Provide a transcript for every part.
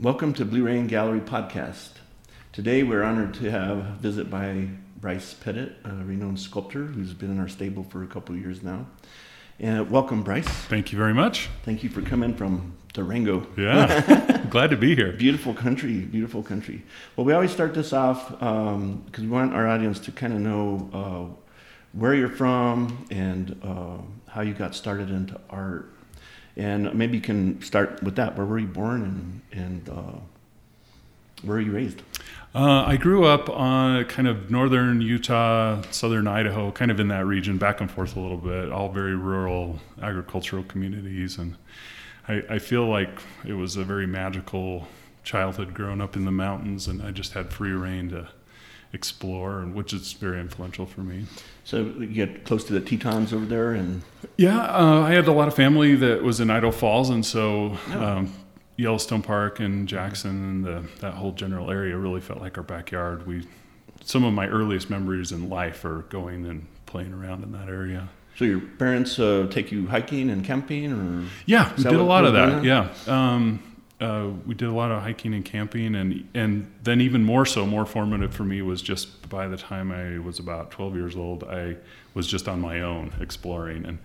Welcome to Blue Rain Gallery Podcast. Today we're honored to have a visit by Bryce Pettit, a renowned sculptor who's been in our stable for a couple of years now. And welcome, Bryce. Thank you very much. Thank you for coming from Durango. Yeah, glad to be here. Beautiful country, beautiful country. Well, we always start this off because we want our audience to kind of know uh, where you're from and uh, how you got started into art. And maybe you can start with that. Where were you born and, and uh, where were you raised? Uh, I grew up on kind of northern Utah, southern Idaho, kind of in that region, back and forth a little bit, all very rural agricultural communities. And I, I feel like it was a very magical childhood growing up in the mountains, and I just had free reign to explore, and which is very influential for me. So you get close to the Tetons over there, and Yeah, uh, I had a lot of family that was in Idaho Falls, and so um, Yellowstone Park and Jackson and the, that whole general area really felt like our backyard. We, some of my earliest memories in life are going and playing around in that area. so your parents uh, take you hiking and camping, or Yeah, we did a lot of that. Yeah, um, uh, we did a lot of hiking and camping, and and then even more so, more formative for me was just by the time I was about 12 years old, I was just on my own exploring and.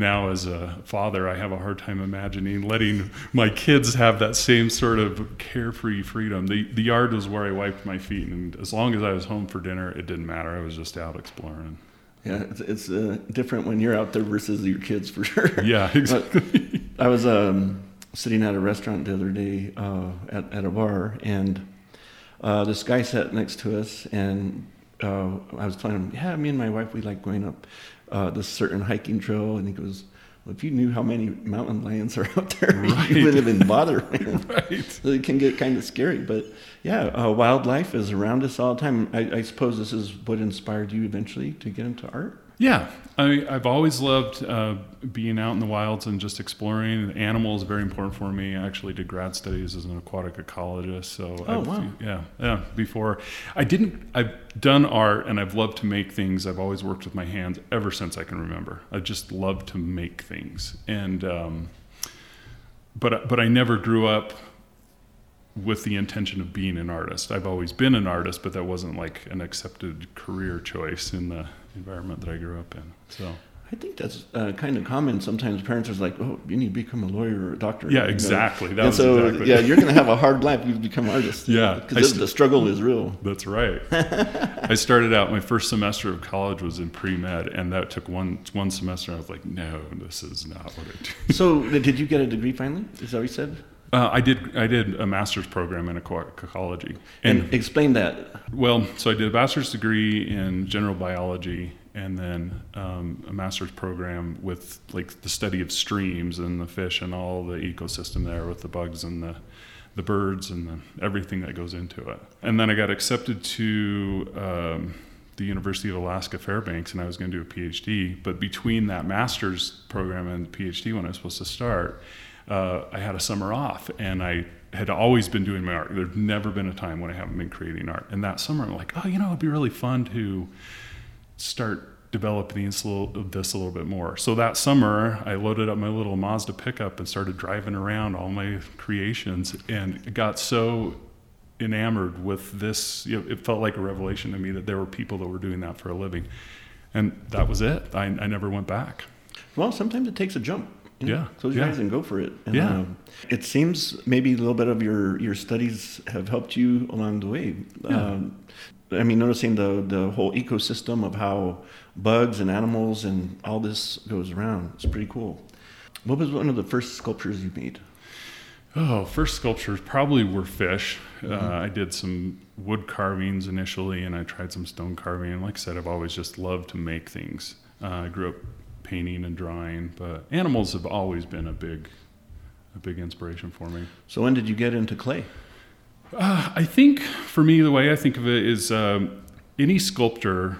Now, as a father, I have a hard time imagining letting my kids have that same sort of carefree freedom. The the yard was where I wiped my feet, and as long as I was home for dinner, it didn't matter. I was just out exploring. yeah, it's, it's uh, different when you're out there versus your kids for sure. Yeah, exactly. I was um, sitting at a restaurant the other day uh, at, at a bar, and uh, this guy sat next to us, and uh, I was telling him, "Yeah, me and my wife we like going up uh, this certain hiking trail," and he goes. Well, if you knew how many mountain lions are out there, Right. you wouldn't even bother. man." right. So it can get kind of scary, but yeah, uh, wildlife is around us all the time. I, I suppose this is what inspired you eventually to get into art. Yeah, I, I've always loved uh, being out in the wilds and just exploring. Animals very important for me. I actually did grad studies as an aquatic ecologist. So Oh, I've, wow. yeah, yeah. Before I didn't, I've done art and I've loved to make things. I've always worked with my hands ever since I can remember. I just love to make things, and um, but but I never grew up with the intention of being an artist. I've always been an artist, but that wasn't like an accepted career choice in the environment that I grew up in. So I think that's uh, kind of common. Sometimes parents are like, "Oh, you need to become a lawyer or a doctor." Yeah, you know? exactly. That was so, exactly- yeah, you're going to have a hard life. if You become an artist. Yeah, because st- the struggle is real. that's right. I started out my first semester of college was in pre med, and that took one one semester. I was like, no, this is not what I do. So, did you get a degree finally? Is that what you said? Uh, I did I did a master's program in ecology, and And explain that. Well, so I did a bachelor's degree in general biology and then um, a master's program with like the study of streams and the fish and all the ecosystem there with the bugs and the the birds and the, everything that goes into it. And then I got accepted to um, the University of Alaska Fairbanks and I was going to do a PhD. But between that master's program and PhD when I was supposed to start, uh, I had a summer off and I had always been doing my art. There'd never been a time when I haven't been creating art. And that summer, I'm like, oh, you know, it'd be really fun to start developing this a little, bit more. So that summer, I loaded up my little Mazda pickup and started driving around all my creations, and got so enamored with this. You know, it felt like a revelation to me that there were people that were doing that for a living, and that was it. I, I never went back. Well, sometimes it takes a jump. You know? Yeah, Close your yeah. eyes and go for it. And, Yeah. um, it seems maybe a little bit of your, your studies have helped you along the way. Yeah. Um, I mean, noticing the, the whole ecosystem of how bugs and animals and all this goes around. It's pretty cool. What was one of the first sculptures you made? Oh, first sculptures probably were fish. Mm-hmm. Uh, I did some wood carvings initially, and I tried some stone carving. And like I said, I've always just loved to make things. Uh, I grew up painting and drawing, but animals have always been a big, a big inspiration for me. So when did you get into clay? Uh, I think for me, the way I think of it is um, any sculptor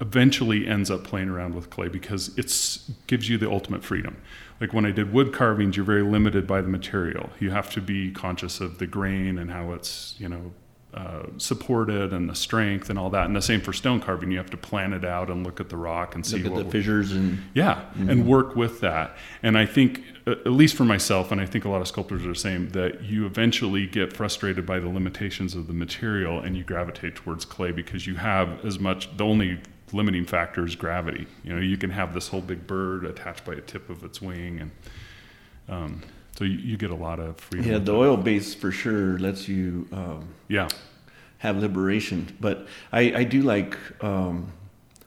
eventually ends up playing around with clay because it gives you the ultimate freedom. Like when I did wood carvings, you're very limited by the material. You have to be conscious of the grain and how it's you know uh, supported and the strength and all that. And the same for stone carving. You have to plan it out and look at the rock and see Look at what the fissures and yeah, and work with that. And I think, at least for myself, and I think a lot of sculptors are the same, that you eventually get frustrated by the limitations of the material and you gravitate towards clay because you have as much, the only limiting factor is gravity. You know, you can have this whole big bird attached by a tip of its wing, and um, so you, you get a lot of freedom. yeah, the oil base for sure lets you um, Yeah, have liberation. But I, I do like um,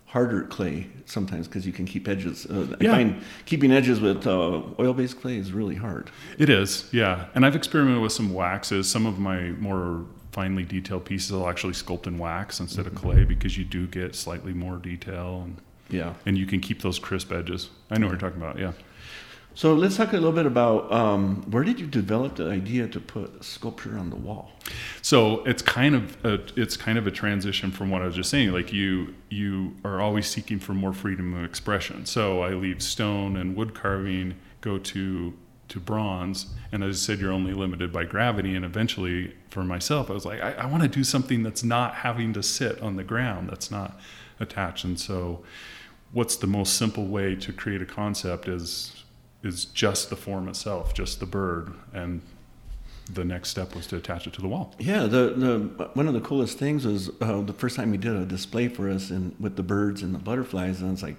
harder clay sometimes because you can keep edges. Uh, I Yeah. find keeping edges with uh, oil-based clay is really hard. it is. Yeah, and I've experimented with some waxes. Some of my more finely detailed pieces I'll actually sculpt in wax instead of clay because you do get slightly more detail and. Yeah. and you can keep those crisp edges. I know what you're talking about. Yeah. So let's talk a little bit about um, where did you develop the idea to put sculpture on the wall? So it's kind of a, it's kind of a transition from what I was just saying. Like you you are always seeking for more freedom of expression. So I leave stone and wood carving, go to to bronze, and as I said, you're only limited by gravity. And eventually, for myself, I was like, I, I want to do something that's not having to sit on the ground, that's not attached. And so, what's the most simple way to create a concept is is just the form itself, just the bird, and the next step was to attach it to the wall. Yeah, the, the one of the coolest things was uh, the first time we did a display for us and with the birds and the butterflies, and it's like,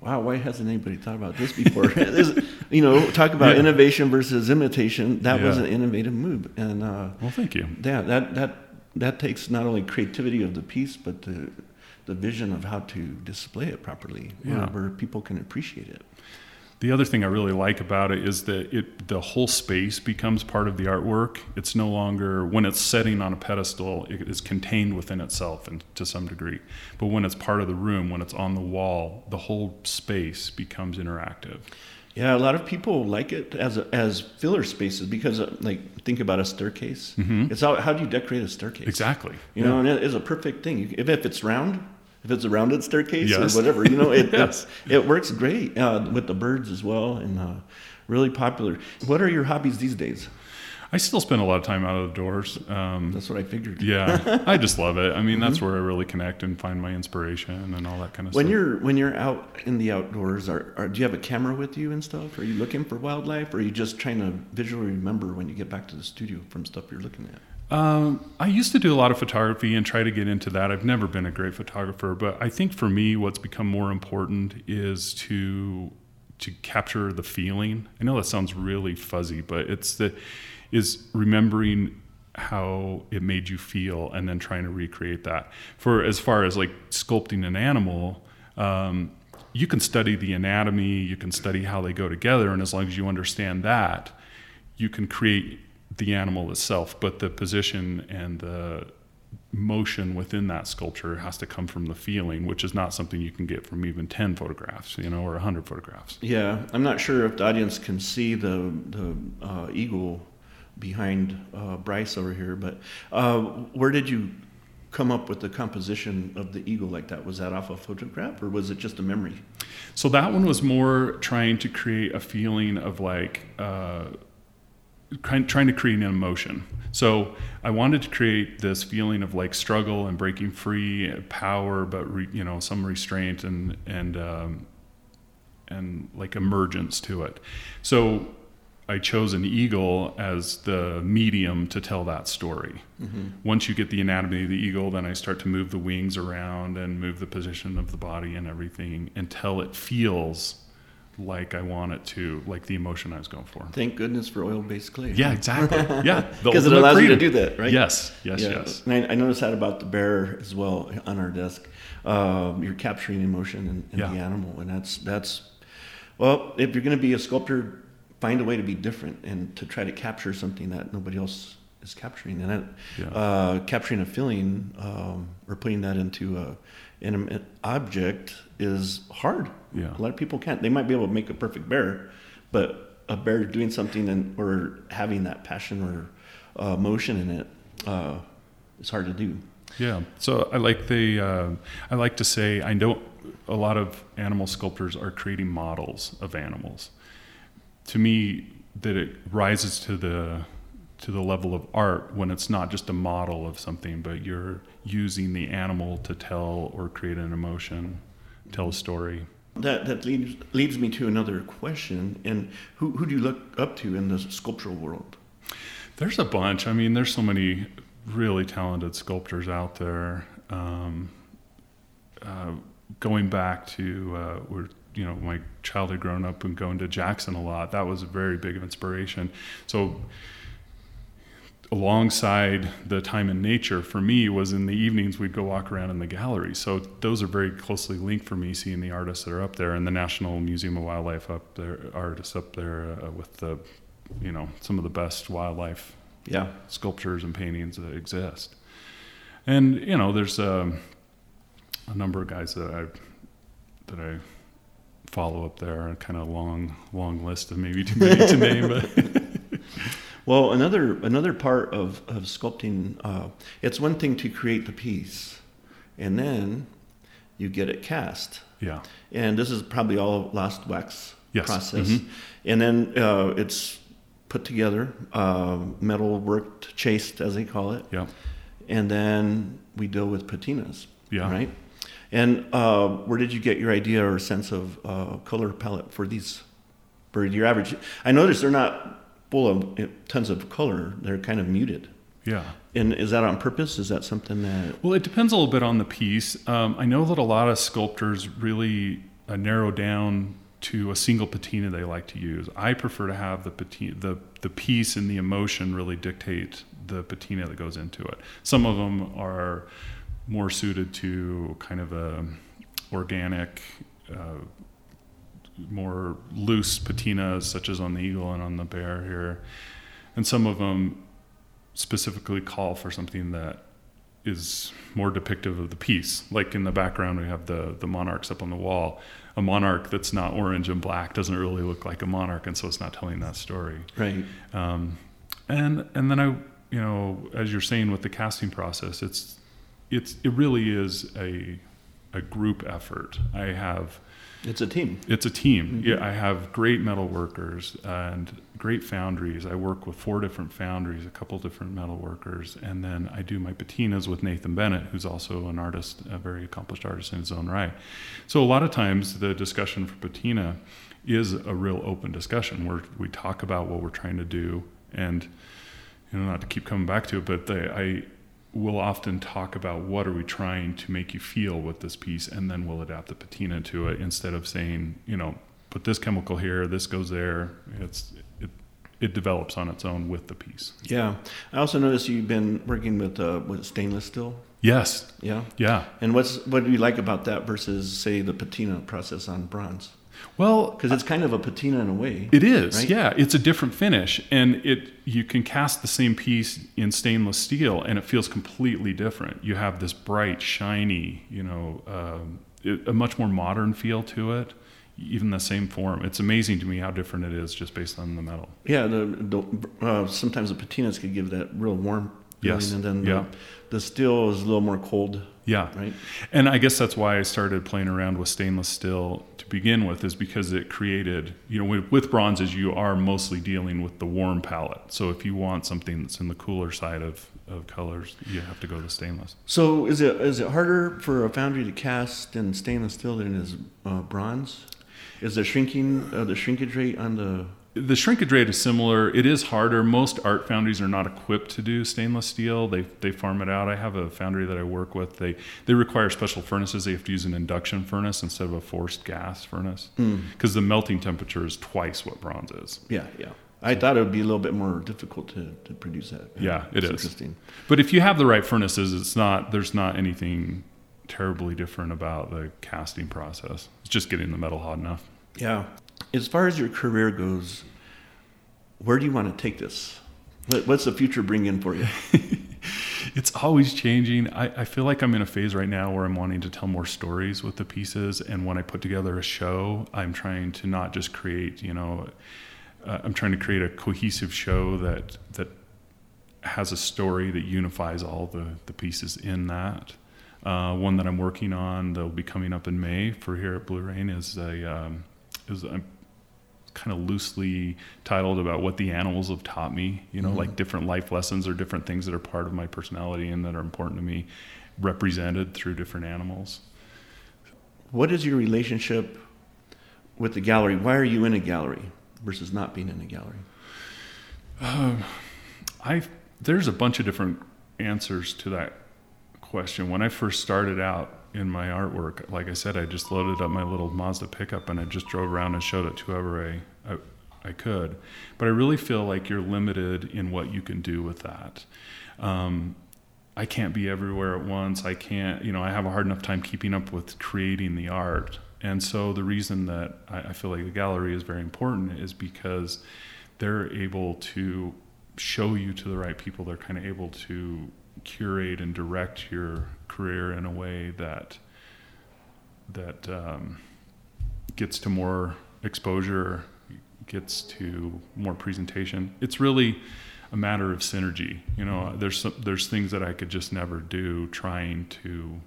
wow, why hasn't anybody thought about this before? This- you know, talk about Yeah. innovation versus imitation. That was an innovative move, and uh, Well, thank you. yeah, that that that takes not only creativity of the piece, but the the vision of how to display it properly, Yeah. where people can appreciate it. The other thing I really like about it is that it the whole space becomes part of the artwork. It's no longer when it's setting on a pedestal, it is contained within itself and to some degree. But when it's part of the room, when it's on the wall, the whole space becomes interactive. Yeah, a lot of people like it as a, as filler spaces because, uh, like, think about a staircase. It's how how do you decorate a staircase? Exactly. You know, and it is a perfect thing. If, if it's round, if it's a rounded staircase Yes. or whatever, you know, it Yes. it, works great uh, with the birds as well, and uh, really popular. What are your hobbies these days? I still spend a lot of time out of the doors. Um, That's what I figured. yeah, I just love it. I mean, that's where I really connect and find my inspiration and all that kind of When stuff. When you're when you're out in the outdoors, are, are do you have a camera with you and stuff? Are you looking for wildlife, or are you just trying to visually remember when you get back to the studio from stuff you're looking at? Um, I used to do a lot of photography and try to get into that. I've never been a great photographer, but I think for me, what's become more important is to to capture the feeling. I know that sounds really fuzzy, but it's the is remembering how it made you feel and then trying to recreate that. For as far as like sculpting an animal, um, you can study the anatomy, you can study how they go together, and as long as you understand that, you can create the animal itself, but the position and the motion within that sculpture has to come from the feeling, which is not something you can get from even 10 photographs, you know, or 100 photographs. Yeah, I'm not sure if the audience can see the the uh, eagle behind uh, Bryce over here, but uh, where did you come up with the composition of the eagle like that? Was that off a photograph or was it just a memory? So that one was more trying to create a feeling of like, uh, trying, trying to create an emotion. So I wanted to create this feeling of like struggle and breaking free, power, but re, you know some restraint and and um, and like emergence to it. So I chose an eagle as the medium to tell that story. Once you get the anatomy of the eagle, then I start to move the wings around and move the position of the body and everything until it feels like I want it to, like the emotion I was going for. Thank goodness for oil-based clay. Yeah, exactly. Yeah, because it allows you to do that, right? Yes, yes, Yeah. yes. And I, I noticed that about the bear as well on our desk. Um, you're capturing emotion in, in Yeah. the animal, and that's that's well. If you're going to be a sculptor, find a way to be different and to try to capture something that nobody else is capturing, and that, Yeah. uh, capturing a feeling um, or putting that into a inanimate object is hard. Yeah. A lot of people can't. They might be able to make a perfect bear, but a bear doing something and or having that passion or uh, motion in it uh, is hard to do. Yeah. So I like the uh, I like to say I know a lot of animal sculptors are creating models of animals. To me, that it rises to the to the level of art when it's not just a model of something, but you're using the animal to tell or create an emotion, tell a story. That that leads leads me to another question. And who who do you look up to in the sculptural world? There's a bunch. I mean, there's so many really talented sculptors out there. Um, uh, going back to uh, where you know my childhood growing up and going to Jackson a lot, that was a very big of inspiration. So alongside the time in nature for me was in the evenings we'd go walk around in the gallery so those are very closely linked for me seeing the artists that are up there and the national museum of wildlife up there artists up there uh, with the you know some of the best wildlife Yeah. sculptures and paintings that exist and you know there's um, a number of guys that i that i follow up there a kind of long long list of maybe too many to name but Well, another another part of of sculpting, uh, it's one thing to create the piece, and then you get it cast. yeah And this is probably all lost wax Yes. process. Mhm. And then uh, it's put together, uh, metal worked, chased as they call it, yeah and then we deal with patinas. Yeah. Right. And uh, where did you get your idea or sense of uh, color palette for these? For your average, I noticed they're not full of uh, tons of color. They're kind of muted. yeah And is that on purpose? Is that something that? Well, it depends a little bit on the piece. Um, I know that a lot of sculptors really uh, narrow down to a single patina they like to use. I prefer to have the patina, the the piece and the emotion really dictate the patina that goes into it. Some of them are more suited to kind of a organic. Uh, more loose patinas, such as on the eagle and on the bear here, and some of them specifically call for something that is more depictive of the piece. Like in the background, we have the the monarchs up on the wall. A monarch that's not orange and black doesn't really look like a monarch, and so it's not telling that story. Right. Um, and and then I, you know, as you're saying with the casting process, it's it's it really is a a group effort. I have It's a team. it's a team. Mhm. Yeah, I have great metal workers and great foundries. I work with four different foundries, a couple different metal workers, and then I do my patinas with Nathan Bennett, who's also an artist, a very accomplished artist in his own right. So a lot of times the discussion for patina is a real open discussion where we talk about what we're trying to do, and you know, not to keep coming back to it, but they, I will often talk about what are we trying to make you feel with this piece, and then we'll adapt the patina to it instead of saying, you know, put this chemical here, this goes there. It's it, it develops on its own with the piece. Yeah. I also noticed you've been working with uh, with stainless steel. Yes, Yeah. yeah. And what's what do you like about that versus say the patina process on bronze? Well, Because it's kind of a patina in a way. It is, right? yeah. It's a different finish, and it you can cast the same piece in stainless steel, and it feels completely different. You have this bright, shiny, you know, um, it, a much more modern feel to it. Even the same form, it's amazing to me how different it is just based on the metal. Yeah. The, the uh, sometimes the patinas could give that real warm feeling, Yes. and then Yeah. the, the steel is a little more cold, Yeah, right? and I guess that's why I started playing around with stainless steel to begin with, is because it created, you know, with, with bronzes you are mostly dealing with the warm palette. So if you want something that's in the cooler side of, of colors, you have to go to stainless. So is it is it harder for a foundry to cast in stainless steel than it is uh, bronze? Is the shrinking uh, the shrinkage rate on the The shrinkage rate is similar. It is harder. Most art foundries are not equipped to do stainless steel. They they farm it out. I have a foundry that I work with. They they require special furnaces. They have to use an induction furnace instead of a forced gas furnace hmm. because the melting temperature is twice what bronze is. yeah yeah? I thought it would be a little bit more difficult to, to produce that. Yeah, it It's. Interesting. But if you have the right furnaces, it's not. There's not anything terribly different about the casting process. It's just getting the metal hot enough. Yeah. As far as your career goes, where do you want to take this? What's the future bring in for you? it's always changing. I, I feel like I'm in a phase right now where I'm wanting to tell more stories with the pieces. And when I put together a show, I'm trying to not just create, you know, uh, I'm trying to create a cohesive show that that has a story that unifies all the, the pieces in that. Uh, one that I'm working on that'll be coming up in May for here at Blue Rain is a um, is I'm kind of loosely titled about what the animals have taught me. You know, Mhm. like different life lessons or different things that are part of my personality and that are important to me, represented through different animals. What is your relationship with the gallery? Why are you in a gallery versus not being in a gallery? I there's a bunch of different answers to that question. When I first started out in my artwork, like I said, I just loaded up my little Mazda pickup and I just drove around and showed it to whoever I, I, I could. But I really feel like you're limited in what you can do with that. Um, I can't be everywhere at once. I can't, you know, I have a hard enough time keeping up with creating the art. And so the reason that I, I feel like the gallery is very important is because they're able to show you to the right people. They're kind of able to curate and direct your career in a way that that um, gets to more exposure, gets to more presentation. It's really a matter of synergy. You know, there's some, there's things that I could just never do trying to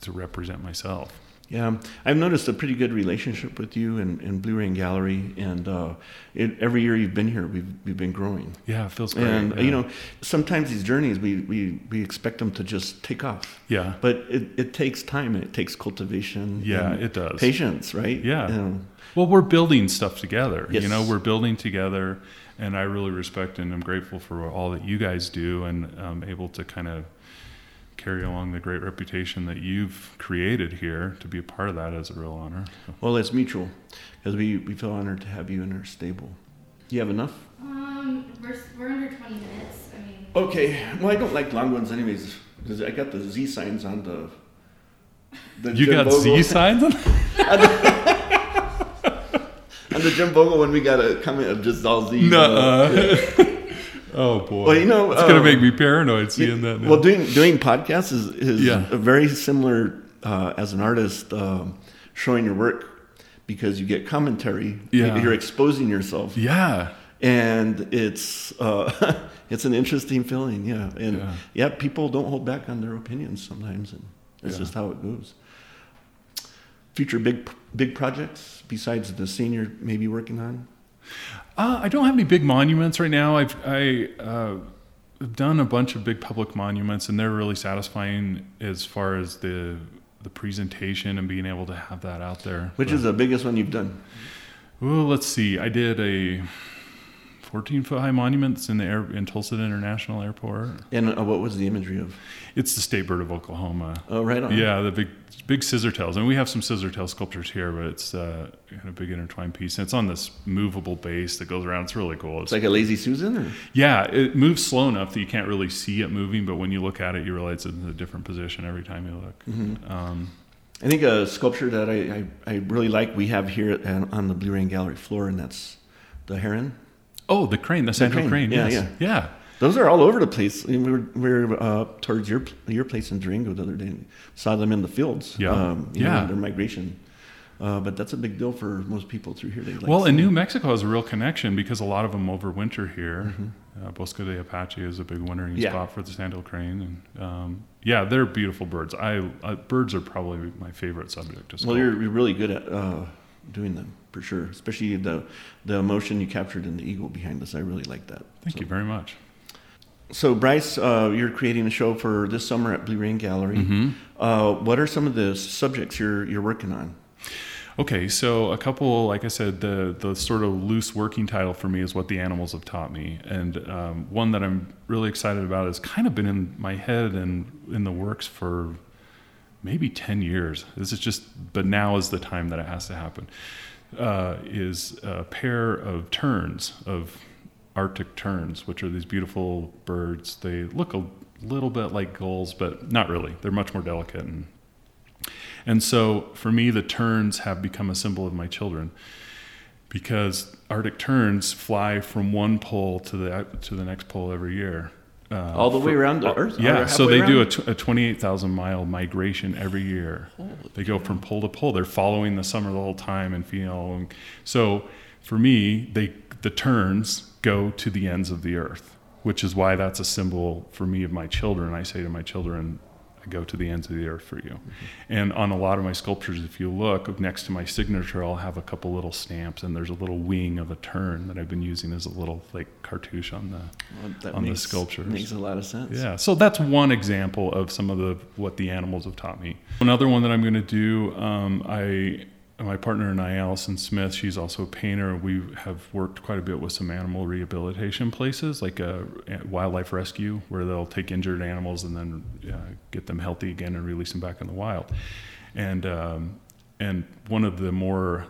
to represent myself. Yeah, I've noticed a pretty good relationship with you and, and Blue Rain Gallery, and uh, it, every year you've been here, we've we've been growing. Yeah, it feels great. And yeah. you know, sometimes these journeys we, we, we expect them to just take off, yeah, but it, it takes time and it takes cultivation. yeah, and it does. patience, right? Yeah. Know, Well, we're building stuff together. Yes. You know, we're building together, and I really respect and I'm grateful for all that you guys do, and um, able to kind of carry along the great reputation that you've created here. To be a part of that is a real honor. Well, it's mutual because we, we feel honored to have you in our stable. You have enough? Um, we're, we're under 20 minutes. I mean, Okay. Well, I don't like long ones anyways because I got the Z signs on the. the You Jim got Bogle- Z signs on? on the Jim Bogle one. We got a comment of just all Z. Nuh-uh. oh boy. Well, you know, it's gonna uh, make me paranoid seeing that. Now. Well, doing doing podcasts is is Yeah. a very similar uh, as an artist um, showing your work because you get commentary. Yeah. You're exposing yourself, yeah. and it's uh, it's an interesting feeling. Yeah, and Yeah. yeah. people don't hold back on their opinions sometimes, and it's Yeah. just how it goes. Future big big projects besides the senior maybe working on. Uh, I don't have any big monuments right now. I've I uh, done a bunch of big public monuments, and they're really satisfying as far as the the presentation and being able to have that out there. Which is the biggest one you've done? Well, let's see. I did a 14 foot high monuments in the air in Tulsa International Airport. And uh, what was the imagery of? It's the state bird of Oklahoma. Oh, right on. Yeah, the big big scissor tails, and we have some scissor tail sculptures here, but it's uh, kind of big intertwined piece, and it's on this movable base that goes around. It's really cool. It's like a lazy Susan, or Yeah, it moves slow enough that you can't really see it moving, but when you look at it, you realize it's in a different position every time you look. Mm-hmm. Um, I think a sculpture that I, I, I really like we have here on the Blue Rain Gallery floor, and that's the heron. Oh, the crane, the sandhill crane, crane. yeah, yes. yeah, Those are all over the place. I mean, we were, we were uh, towards your your place in Durango the other day. and Saw them in the fields. Yeah. um, you know, Yeah. their migration. Uh, but that's a big deal for most people through here. Like Well, and New Mexico has a real connection because a lot of them overwinter here. Mhm. Uh, Bosque del Apache is a big wintering Yeah. spot for the sandhill crane, and um, yeah, they're beautiful birds. I uh, birds are probably my favorite subject to Well, you're, you're really good at uh, doing them for sure. Especially the the emotion you captured in the eagle behind us. I really like that. Thank So- you very much. So, Bryce, uh, you're creating a show for this summer at Blue Rain Gallery. hmm Uh, what are some of the subjects you're you're working on? Okay, so a couple, like I said, the the sort of loose working title for me is what the animals have taught me, and um, one that I'm really excited about has kind of been in my head and in the works for maybe ten years. This is just, but now is the time that it has to happen. Uh, is a pair of terns of Arctic terns, which are these beautiful birds. They look a little bit like gulls, but not really. They're much more delicate and and so for me, the terns have become a symbol of my children because Arctic terns fly from one pole to the to the next pole every year. Uh, All the way around the Earth? Yeah, so they do a, around? t- a 28,000 mile migration every year. They go from pole to pole. They're following the summer the whole time and and So for me, they the terns go to the ends of the earth, which is why that's a symbol for me of my children. I say to my children, I go to the ends of the earth for you. And on a lot of my sculptures, if you look next to my signature, I'll have a couple little stamps, and there's a little wing of a tern that I've been using as a little like cartouche on the Well, on the makes, sculptures. Makes a lot of sense. yeah, so that's one example of some of the what the animals have taught me. Another one that I'm going to do, um, I my partner and I, Allison Smith, she's also a painter. We have worked quite a bit with some animal rehabilitation places, like a, wildlife rescue, where they'll take injured animals and then uh, get them healthy again and release them back in the wild. And um, and one of the more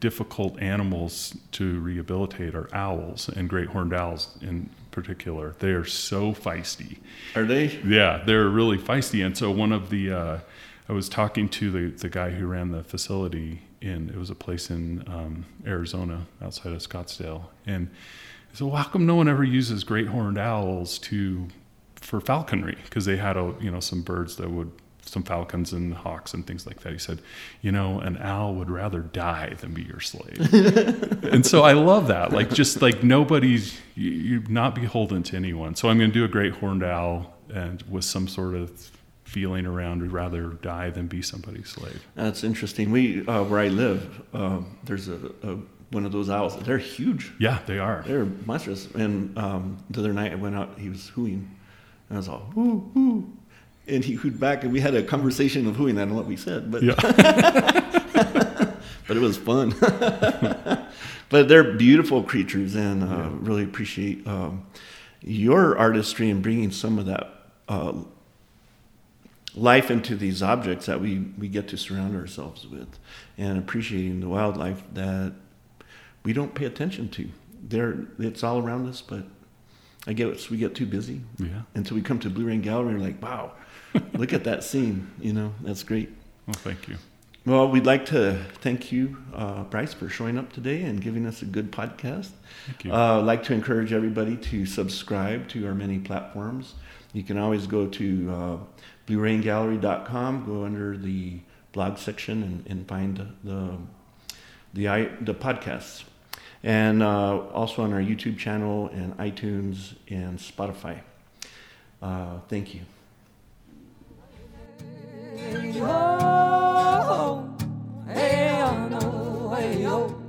difficult animals to rehabilitate are owls and great horned owls in particular. They are so feisty. Are they? Yeah, they're really feisty. And so one of the, uh, I was talking to the, the guy who ran the facility in, it was a place in um, Arizona outside of Scottsdale. And he said, well, how come no one ever uses great horned owls to, for falconry? Because they had, a, you know, some birds that would, some falcons and hawks and things like that. He said, you know, an owl would rather die than be your slave. and so I love that. Like, just like nobody's, you, you're not beholden to anyone. So I'm going to do a great horned owl and with some sort of feeling around we'd rather die than be somebody's slave. That's interesting. We, uh, where I live, um, there's a, a one of those owls. They're huge. Yeah, they are. They're monstrous. And um, the other night I went out, he was hooing, and I was all hoo hoo, and he hooed back, and we had a conversation of hooing. I don't know what we said, but Yeah. but it was fun. but they're beautiful creatures, and uh, really appreciate um, your artistry and bringing some of that uh, life into these objects that we, we get to surround ourselves with, and appreciating the wildlife that we don't pay attention to. There, it's all around us, but I guess we get too busy yeah. until we come to Blue Rain Gallery. and We're like, wow, look at that scene. You know, that's great. Well, thank you. Well, we'd like to thank you, uh, Bryce, for showing up today and giving us a good podcast. Thank you. Uh, I'd like to encourage everybody to subscribe to our many platforms. You can always go to uh, BlueRainGallery.com, go under the blog section, and, and find the the the podcasts, and uh, also on our YouTube channel and iTunes and Spotify. Uh, thank you. Hey, oh, hey, oh, no, hey, oh,